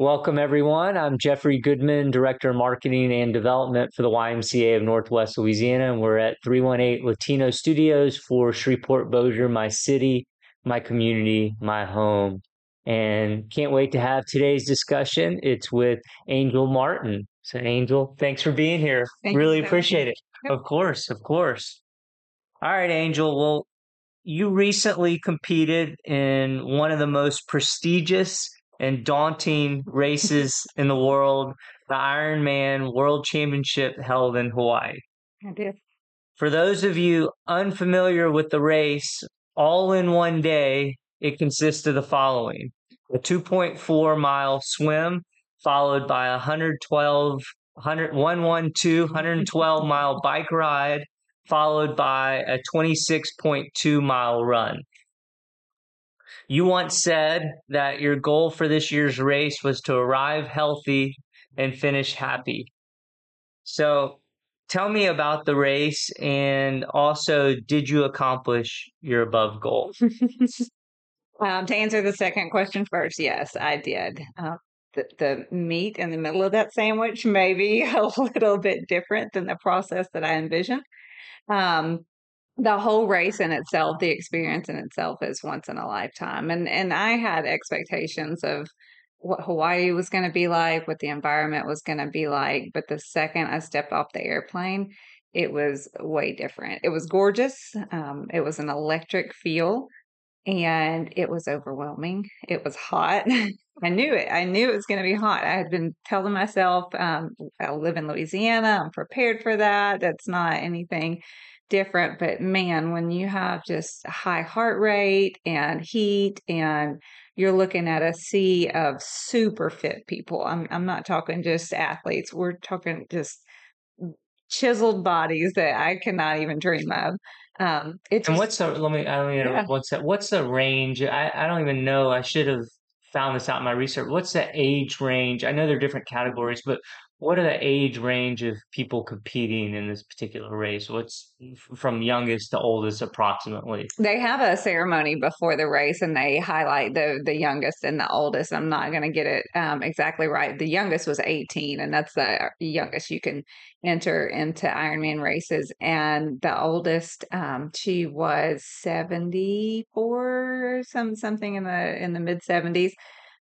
Welcome, everyone. I'm Jeffrey Goodman, Director of Marketing and Development for the YMCA of Northwest Louisiana, and we're at 318 Latino Studios for Shreveport Bossier, my city, my community, my home. And can't wait to have today's discussion. It's with Angel Martin. So, Angel, thanks for being here. Thank really so appreciate it. Of course, of course. All right, Angel. Well, you recently competed in one of the most prestigious and daunting races in the world, the Ironman World Championship held in Hawaii. I did. For those of you unfamiliar with the race, all in one day, it consists of the following a 2.4 mile swim, followed by a 112, 100, 112, 112 mile bike ride, followed by a 26.2 mile run. You once said that your goal for this year's race was to arrive healthy and finish happy. So tell me about the race and also did you accomplish your above goal? um, to answer the second question first, yes, I did. Uh, the, the meat in the middle of that sandwich may be a little bit different than the process that I envisioned. Um, the whole race in itself, the experience in itself is once in a lifetime. And and I had expectations of what Hawaii was going to be like, what the environment was going to be like, but the second I stepped off the airplane, it was way different. It was gorgeous. Um, it was an electric feel and it was overwhelming. It was hot. I knew it. I knew it was going to be hot. I had been telling myself, um, I live in Louisiana. I'm prepared for that. That's not anything different. But man, when you have just high heart rate and heat and you're looking at a sea of super fit people. I'm I'm not talking just athletes. We're talking just chiseled bodies that I cannot even dream of. Um, it And what's the let me I don't even yeah. what's that what's the range? I, I don't even know. I should have found this out in my research. What's the age range? I know there are different categories, but what are the age range of people competing in this particular race? What's from youngest to oldest approximately? They have a ceremony before the race, and they highlight the the youngest and the oldest. I'm not going to get it um, exactly right. The youngest was 18, and that's the youngest you can enter into Ironman races. And the oldest, um, she was 74, some something in the in the mid 70s.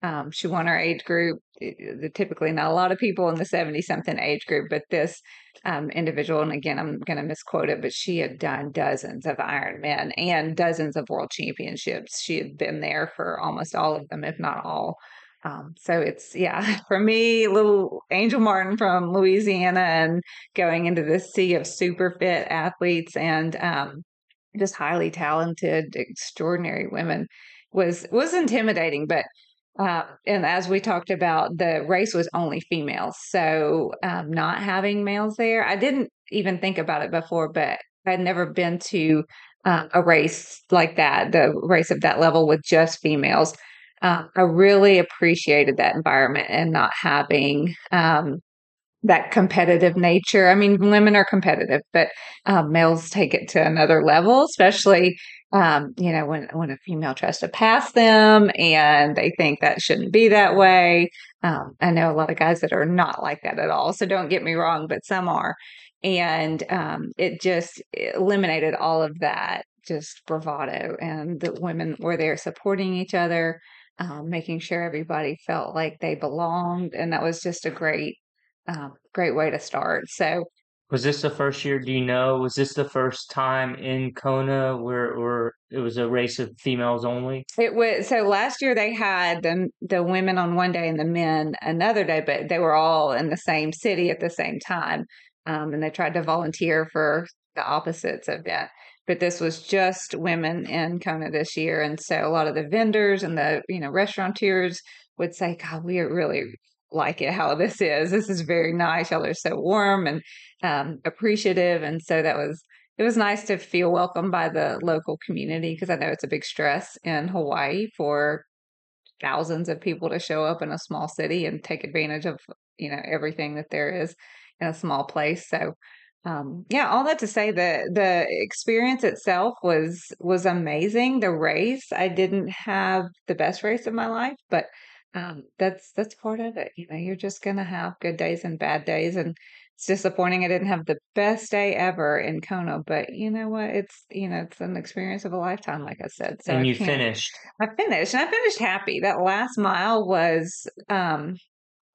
Um, she won her age group. It- Typically, not a lot of people in the 70 something age group, but this um, individual, and again, I'm going to misquote it, but she had done dozens of Ironman and dozens of world championships. She had been there for almost all of them, if not all. Um, so it's, yeah, for me, little Angel Martin from Louisiana and going into this sea of super fit athletes and um, just highly talented, extraordinary women was was intimidating, but uh, and as we talked about, the race was only females. So, um, not having males there, I didn't even think about it before, but I'd never been to uh, a race like that, the race of that level with just females. Um, I really appreciated that environment and not having um, that competitive nature. I mean, women are competitive, but um, males take it to another level, especially um, you know when when a female tries to pass them and they think that shouldn't be that way. Um, I know a lot of guys that are not like that at all. So don't get me wrong, but some are, and um, it just eliminated all of that just bravado, and the women were there supporting each other. Um, making sure everybody felt like they belonged, and that was just a great um, great way to start. So Was this the first year? Do you know? Was this the first time in Kona where where it was a race of females only? it was so last year they had the the women on one day and the men another day, but they were all in the same city at the same time, um, and they tried to volunteer for the opposites of that. But this was just women in Kona this year, and so a lot of the vendors and the you know restaurateurs would say, "God, we are really like it how this is. This is very nice. Y'all are so warm and um, appreciative." And so that was it was nice to feel welcomed by the local community because I know it's a big stress in Hawaii for thousands of people to show up in a small city and take advantage of you know everything that there is in a small place. So um, yeah, all that to say the the experience itself was was amazing. The race, I didn't have the best race of my life, but um, that's that's part of it. You know, you're just gonna have good days and bad days, and it's disappointing I didn't have the best day ever in Kona, but you know what? It's you know it's an experience of a lifetime, like I said. So and you finished. I finished, and I finished happy. That last mile was um,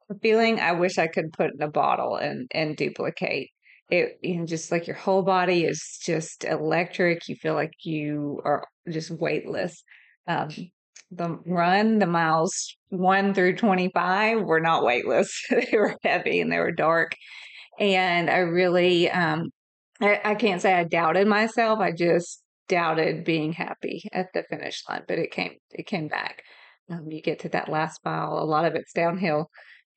a feeling I wish I could put in a bottle and and duplicate. It you know just like your whole body is just electric. You feel like you are just weightless. Um, the run, the miles one through 25 were not weightless. they were heavy and they were dark. And I really, um, I, I can't say I doubted myself. I just doubted being happy at the finish line, but it came, it came back. Um, you get to that last mile, a lot of it's downhill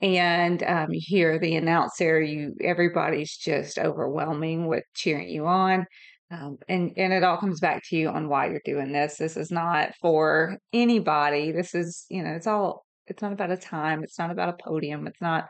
and um, you hear the announcer you everybody's just overwhelming with cheering you on um, and and it all comes back to you on why you're doing this. This is not for anybody. This is you know it's all it's not about a time. It's not about a podium. It's not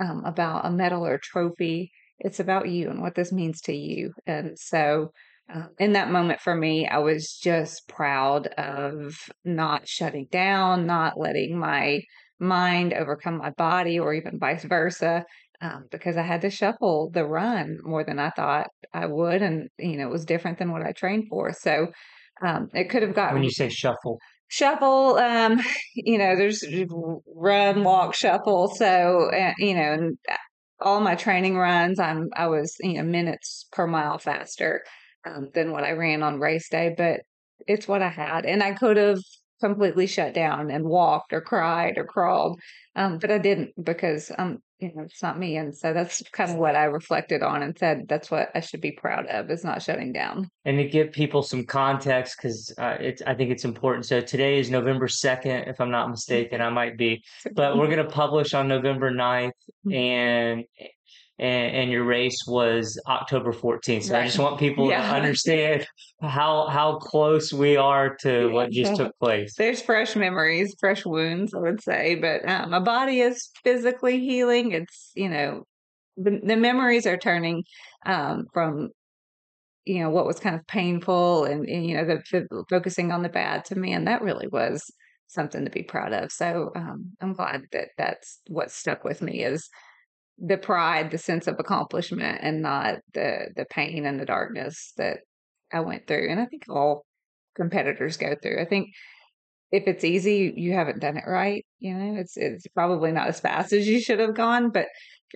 um, about a medal or a trophy. It's about you and what this means to you. And so, uh, in that moment for me, I was just proud of not shutting down, not letting my mind overcome my body, or even vice versa um, because I had to shuffle the run more than I thought I would, and you know it was different than what I trained for. So um, it could have gotten when you say shuffle. Shuffle, um, you know, there's run, walk, shuffle. So, uh, you know, uh, all my training runs, I'm I was you know minutes per mile faster um, than what I ran on race day, but it's what I had, and I could have completely shut down and walked or cried or crawled. Um, but I didn't because um, you know, it's not me. And so that's kind of what I reflected on and said that's what I should be proud of is not shutting down. And to give people some context, because uh, it's I think it's important. So today is November 2nd, if I'm not mistaken, I might be, but we're going to publish on November 9th. Mm-hmm. And and, and your race was October 14th. So right. I just want people yeah. to understand how how close we are to what just took place. There's fresh memories, fresh wounds, I would say, but um, my body is physically healing. It's you know the, the memories are turning um, from you know what was kind of painful and, and you know the, the, focusing on the bad to me, and that really was something to be proud of. So um, I'm glad that that's what stuck with me is the pride, the sense of accomplishment, and not the the pain and the darkness that I went through. And I think all competitors go through. I think if it's easy, you haven't done it right. You know, it's it's probably not as fast as you should have gone, but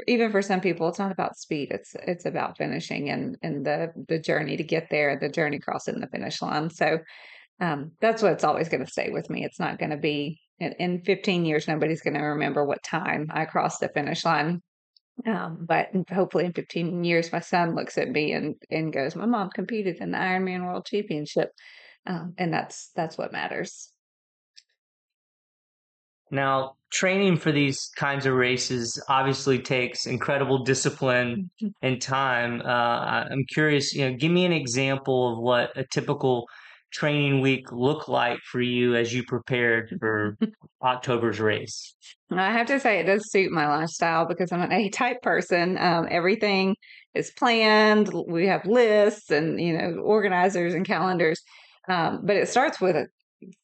even for some people, it's not about speed. It's it's about finishing and and the the journey to get there, the journey crossing the finish line. So um, that's what's always going to stay with me. It's not going to be in, in 15 years. Nobody's going to remember what time I crossed the finish line. Um, but hopefully in 15 years, my son looks at me and, and goes, my mom competed in the Ironman World Championship. Um, and that's, that's what matters. Now, training for these kinds of races obviously takes incredible discipline mm-hmm. and time. Uh, I'm curious, you know, give me an example of what a typical training week look like for you as you prepared for October's race? I have to say it does suit my lifestyle because I'm an A type person. Um, everything is planned. We have lists and you know organizers and calendars. Um, but it starts with a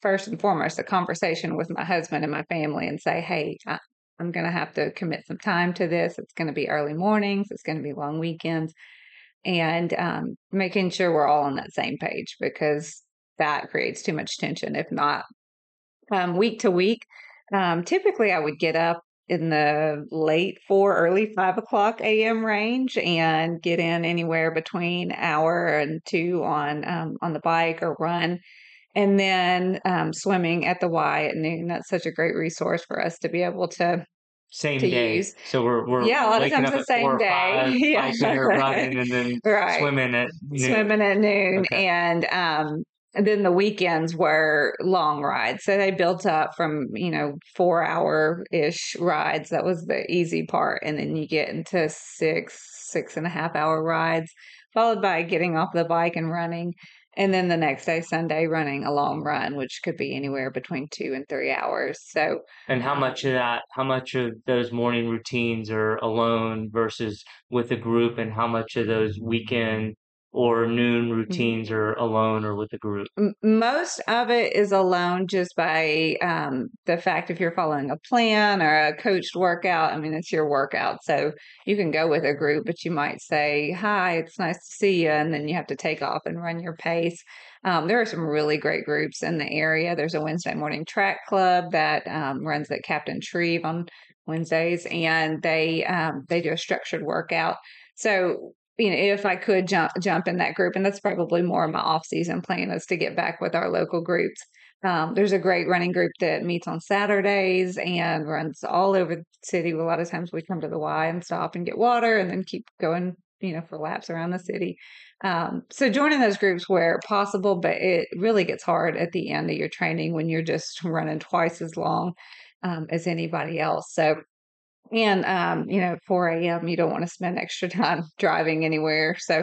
first and foremost a conversation with my husband and my family and say, hey, I, I'm going to have to commit some time to this. It's going to be early mornings. It's going to be long weekends and um, making sure we're all on that same page because that creates too much tension. If not, um, week to week, um, typically I would get up in the late four, early five o'clock a.m. range and get in anywhere between hour and two on um, on the bike or run. And then um, swimming at the Y at noon. That's such a great resource for us to be able to same day. Use. So we're we're yeah, a lot of times the same day. Five, yeah, right. running and then right. swimming at noon. swimming at noon, okay. and um, and then the weekends were long rides. So they built up from, you know, four hour ish rides. That was the easy part. And then you get into six, six and a half hour rides, followed by getting off the bike and running. And then the next day, Sunday, running a long run, which could be anywhere between two and three hours. So, and how much of that, how much of those morning routines are alone versus with a group, and how much of those mm-hmm. weekend or noon Mm-hmm. routines or alone or with a group? Most of it is alone just by um, the fact if you're following a plan or a coached workout. I mean, it's your workout. So you can go with a group, but you might say, Hi, it's nice to see you. And then you have to take off and run your pace. Um, there are some really great groups in the area. There's a Wednesday morning track club that um, runs at Captain Shreve on Wednesdays, and they um, they do a structured workout. So you know, if I could jump jump in that group, and that's probably more of my off season plan is to get back with our local groups. Um, there's a great running group that meets on Saturdays and runs all over the city. A lot of times we come to the Y and stop and get water, and then keep going, you know, for laps around the city. Um, so joining those groups where possible, but it really gets hard at the end of your training when you're just running twice as long um, as anybody else. So and um, you know, 4 a.m. you don't want to spend extra time driving anywhere. So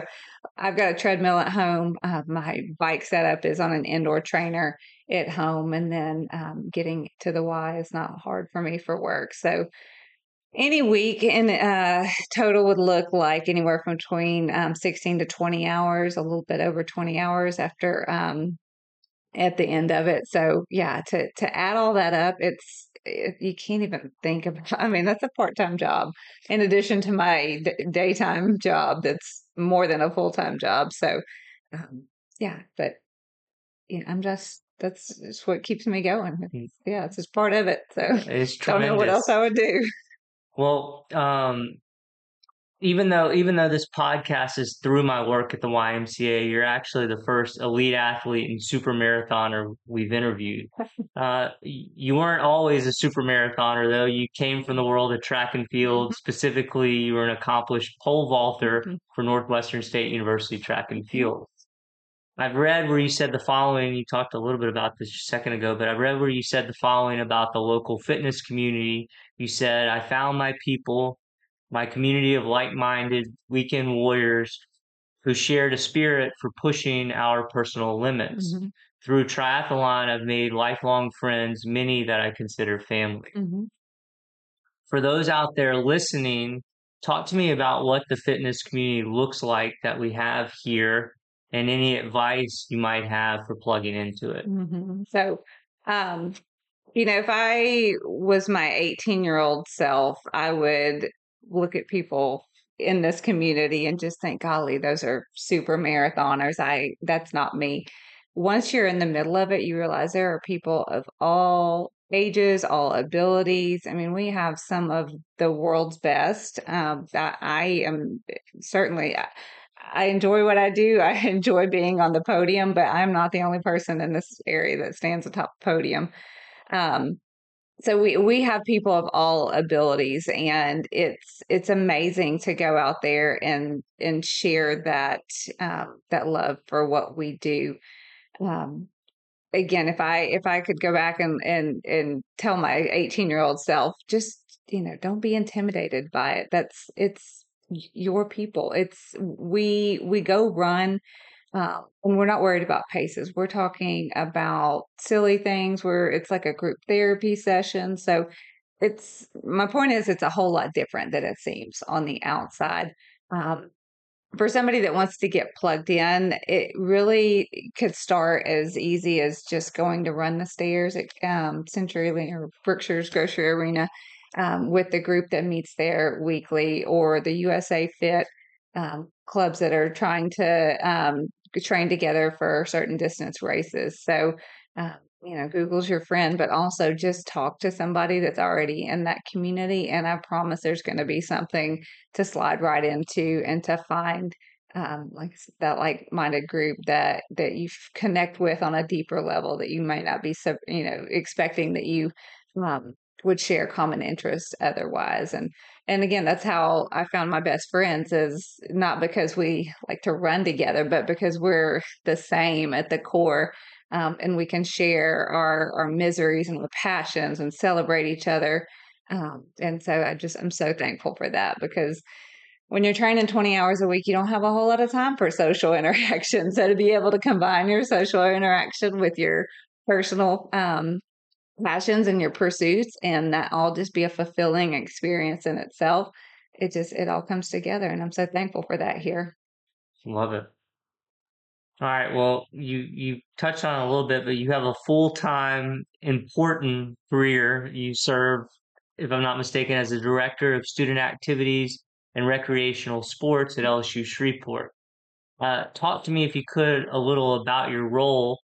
I've got a treadmill at home. Uh, my bike setup is on an indoor trainer at home, and then um, getting to the Y is not hard for me for work. So any week in uh, total would look like anywhere from between um, 16 to 20 hours, a little bit over 20 hours after um, at the end of it. So yeah, to to add all that up, it's it, you can't even think about. I mean, that's a part time job in addition to my d- daytime job. That's more than a full time job. So um, yeah, but yeah, I'm just that's just what keeps me going. It's, yeah, it's just part of it. So It's don't know what else I would do. Well, um, even though even though this podcast is through my work at the YMCA, you're actually the first elite athlete and super marathoner we've interviewed. Uh, you weren't always a super marathoner though. You came from the world of track and field. Specifically, you were an accomplished pole vaulter Mhm. for Northwestern State University track and field. I've read where you said the following. You talked a little bit about this a second ago, but I've read where you said the following about the local fitness community. You said, I found my people, my community of like minded weekend warriors who shared a spirit for pushing our personal limits. Mhm. Through triathlon, I've made lifelong friends, many that I consider family. Mhm. For those out there listening, talk to me about what the fitness community looks like that we have here and any advice you might have for plugging into it. Mhm. So, um, you know, if I was my 18 year old self, I would look at people in this community and just think, golly, those are super marathoners. I, that's not me. Once you're in the middle of it, you realize there are people of all ages, all abilities. I mean, we have some of the world's best. Um, I, I am certainly, I, I enjoy what I do. I enjoy being on the podium, but I'm not the only person in this area that stands atop the podium. Um, so we we have people of all abilities, and it's it's amazing to go out there and and share that um, that love for what we do. Um, again, if I if I could go back and and and tell my 18 year old self, just you know, don't be intimidated by it. That's it's your people. It's we we go run um, and we're not worried about paces. We're talking about silly things where it's like a group therapy session. So it's my point is it's a whole lot different than it seems on the outside. Um, for somebody that wants to get plugged in, it really could start as easy as just going to run the stairs at um, CenturyLink or Brookshire's Grocery Arena um, with the group that meets there weekly, or the USA Fit um, clubs that are trying to um, train together for certain distance races. So, um, you know, Google's your friend, but also just talk to somebody that's already in that community. And I promise there's going to be something to slide right into and to find um, like that like-minded group that that you connect with on a deeper level that you might not be you know expecting that you um, would share common interests otherwise and and again that's how i found my best friends is not because we like to run together but because we're the same at the core um, and we can share our our miseries and our passions and celebrate each other um, and so i just i'm so thankful for that because when you're training 20 hours a week you don't have a whole lot of time for social interaction so to be able to combine your social interaction with your personal um, passions and your pursuits and that all just be a fulfilling experience in itself it just it all comes together and i'm so thankful for that here Love it. All right. Well, you you touched on a little bit, but you have a full time important career. You serve, if I'm not mistaken, as a director of student activities and recreational sports at LSU Shreveport. Uh, talk to me, if you could, a little about your role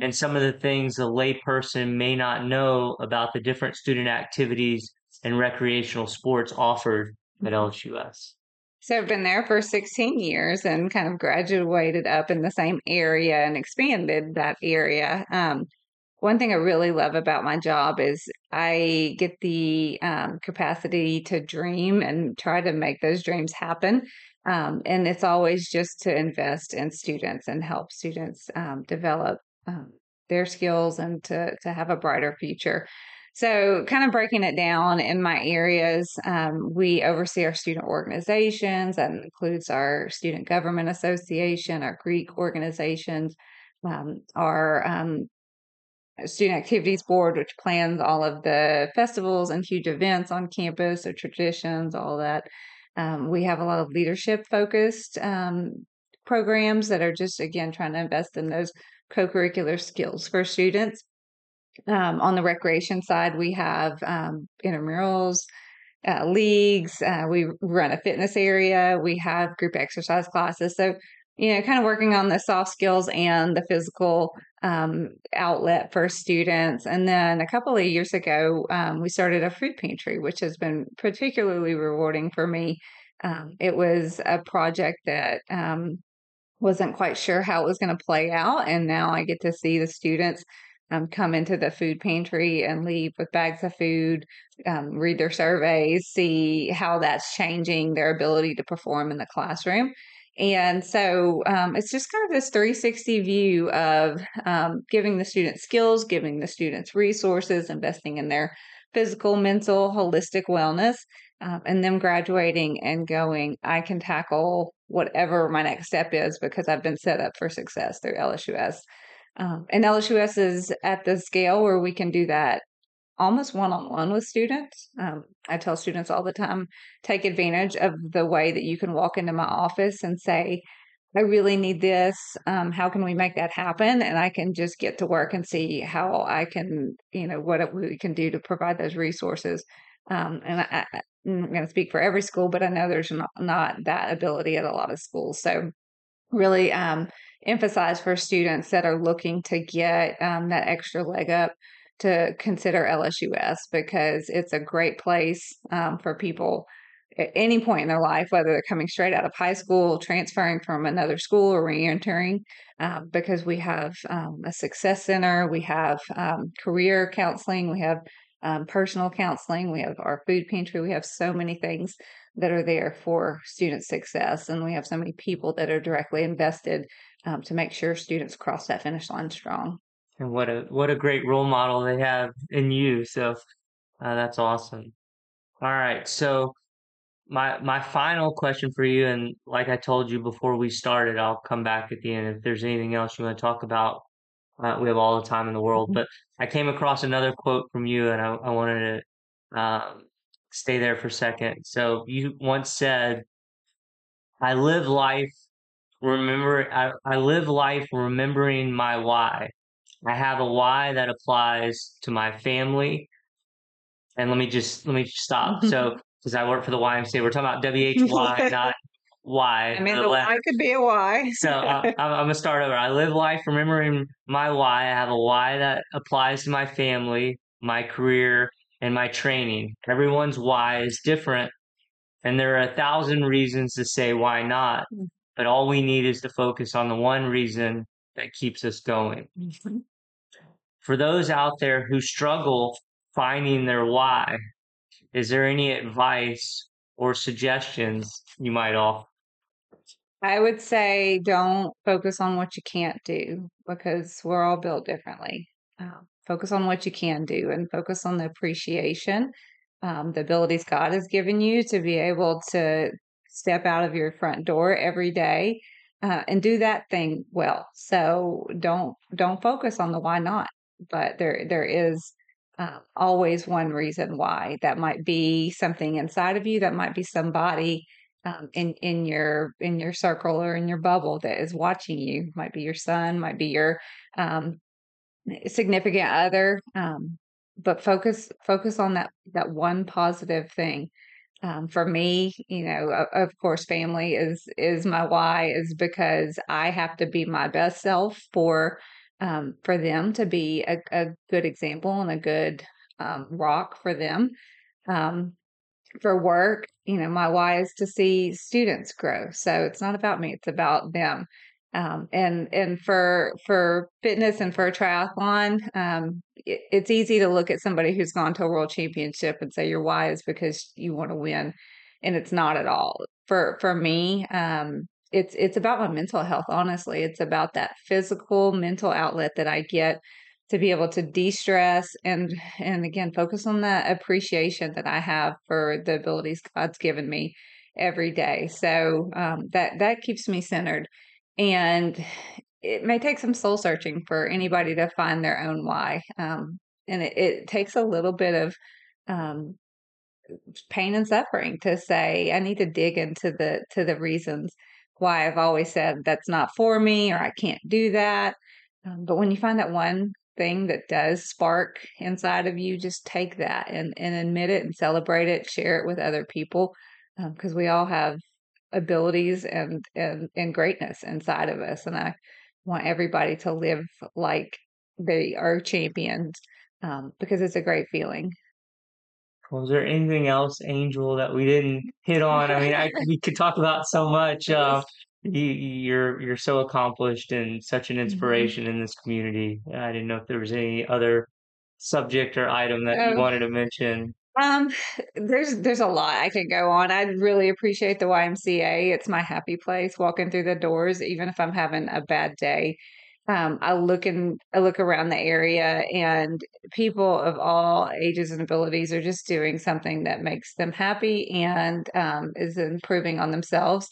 and some of the things a layperson may not know about the different student activities and recreational sports offered at LSUS. So I've been there for 16 years and kind of graduated up in the same area and expanded that area. Um, one thing I really love about my job is I get the um, capacity to dream and try to make those dreams happen. Um, and it's always just to invest in students and help students um, develop um, their skills and to to have a brighter future. So, kind of breaking it down in my areas, um, we oversee our student organizations. That includes our Student Government Association, our Greek organizations, um, our um, Student Activities Board, which plans all of the festivals and huge events on campus, the traditions, all that. Um, we have a lot of leadership focused um, programs that are just, again, trying to invest in those co curricular skills for students. Um, on the recreation side, we have um, intramurals, uh, leagues. Uh, we run a fitness area. We have group exercise classes. So, you know, kind of working on the soft skills and the physical um, outlet for students. And then a couple of years ago, um, we started a food pantry, which has been particularly rewarding for me. Um, it was a project that um, wasn't quite sure how it was going to play out. And now I get to see the students um, come into the food pantry and leave with bags of food, um, read their surveys, see how that's changing their ability to perform in the classroom. And so um, it's just kind of this 360 view of um, giving the students skills, giving the students resources, investing in their physical, mental, holistic wellness, um, and them graduating and going, I can tackle whatever my next step is because I've been set up for success through LSUS. Um, and LSUS is at the scale where we can do that almost one on one with students. Um, I tell students all the time take advantage of the way that you can walk into my office and say, I really need this. Um, how can we make that happen? And I can just get to work and see how I can, you know, what we can do to provide those resources. Um, and I, am going to speak for every school, but I know there's not, not, that ability at a lot of schools. So, really, um, emphasize for students that are looking to get um, that extra leg up to consider LSUS because it's a great place um, for people at any point in their life, whether they're coming straight out of high school, transferring from another school, or reentering. Um, because we have um, a success center, we have um, career counseling, we have um, personal counseling, we have our food pantry, we have so many things that are there for student success, and we have so many people that are directly invested um, to make sure students cross that finish line strong. And what a what a great role model they have in you. So uh, that's awesome. All right, so my my final question for you, and like I told you before we started, I'll come back at the end if there's anything else you want to talk about. Uh, we have all the time in the world, mm-hmm. but I came across another quote from you, and I, I wanted to um, stay there for a second. So you once said, "I live life remember I, I live life remembering my why. I have a why that applies to my family. And let me just let me stop. So because I work for the YMCA, we're talking about WHY, not why. I mean, the why could be a why. so uh, I'm, I'm gonna start over. I live life remembering my why. I have a why that applies to my family, my career, and my training. Everyone's why is different, and there are a thousand reasons to say why not. Mm but all we need is to focus on the one reason that keeps us going. Mm-hmm. For those out there who struggle finding their why, is there any advice or suggestions you might offer? I would say don't focus on what you can't do because we're all built differently. Um, focus on what you can do and focus on the appreciation, um, the abilities God has given you to be able to step out of your front door every day uh, and do that thing well. So don't don't focus on the why not, but there there is uh, always one reason why. That might be something inside of you. That might be somebody um, in in your in your circle or in your bubble that is watching you. Might be your son, might be your um, significant other. Um, but focus focus on that that one positive thing. Um, for me, you know, of, course, family is is my why. Is because I have to be my best self for um, for them to be a, a good example and a good um, rock for them. Um, for work, you know, my why is to see students grow. So it's not about me; it's about them. Um, and and for for fitness and for triathlon, um, it, it's easy to look at somebody who's gone to a world championship and say your why is because you want to win, and it's not at all. For for me, um, it's it's about my mental health. Honestly, it's about that physical mental outlet that I get to be able to de-stress and and again focus on that appreciation that I have for the abilities God's given me every day. So um, that that keeps me centered, and it may take some soul searching for anybody to find their own why, um, and it, it, takes a little bit of um, pain and suffering to say I need to dig into the to the reasons why I've always said that's not for me or I can't do that. Um, but when you find that one thing that does spark inside of you, just take that and, and admit it and celebrate it, share it with other people because um, we all have abilities and, and and greatness inside of us and i want everybody to live like they are champions um, because it's a great feeling. Was there anything else angel that we didn't hit on? I mean I, we could talk about so much uh, you, are you're so accomplished and such an mm-hmm. inspiration mm-hmm. in this community. I didn't know if there was any other subject or item that you wanted to mention. Um, there's there's a lot I could go on. I really appreciate the YMCA. It's my happy place. Walking through the doors, even if I'm having a bad day, um, I look and I look around the area, and people of all ages and abilities are just doing something that makes them happy and um, is improving on themselves.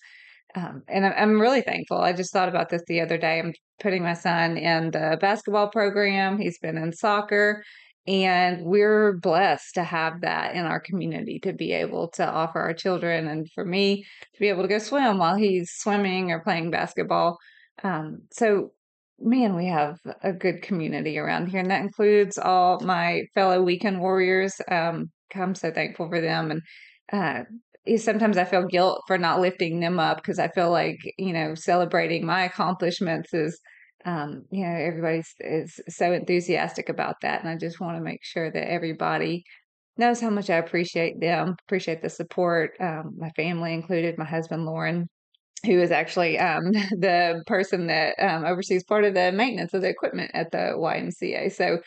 Um, and I'm really thankful. I just thought about this the other day. I'm putting my son in the basketball program. He's been in soccer, and we're blessed to have that in our community to be able to offer our children and for me to be able to go swim while he's swimming or playing basketball. Um, so, man, we have a good community around here, and that includes all my fellow weekend warriors. Um, I'm so thankful for them and uh, sometimes I feel guilt for not lifting them up because I feel like you know celebrating my accomplishments is um, you know everybody is so enthusiastic about that, and I just want to make sure that everybody knows how much I appreciate them, appreciate the support, um, my family included, my husband Lauren. Who is actually um, the person that um, oversees part of the maintenance of the equipment at the YMCA? So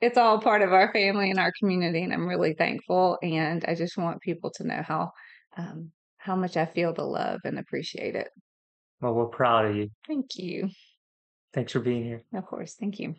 it's all part of our family and our community, and I'm really thankful. And I just want people to know how um, how much I feel the love and appreciate it. Well, we're proud of you. Thank you. Thanks for being here. Of course. Thank you.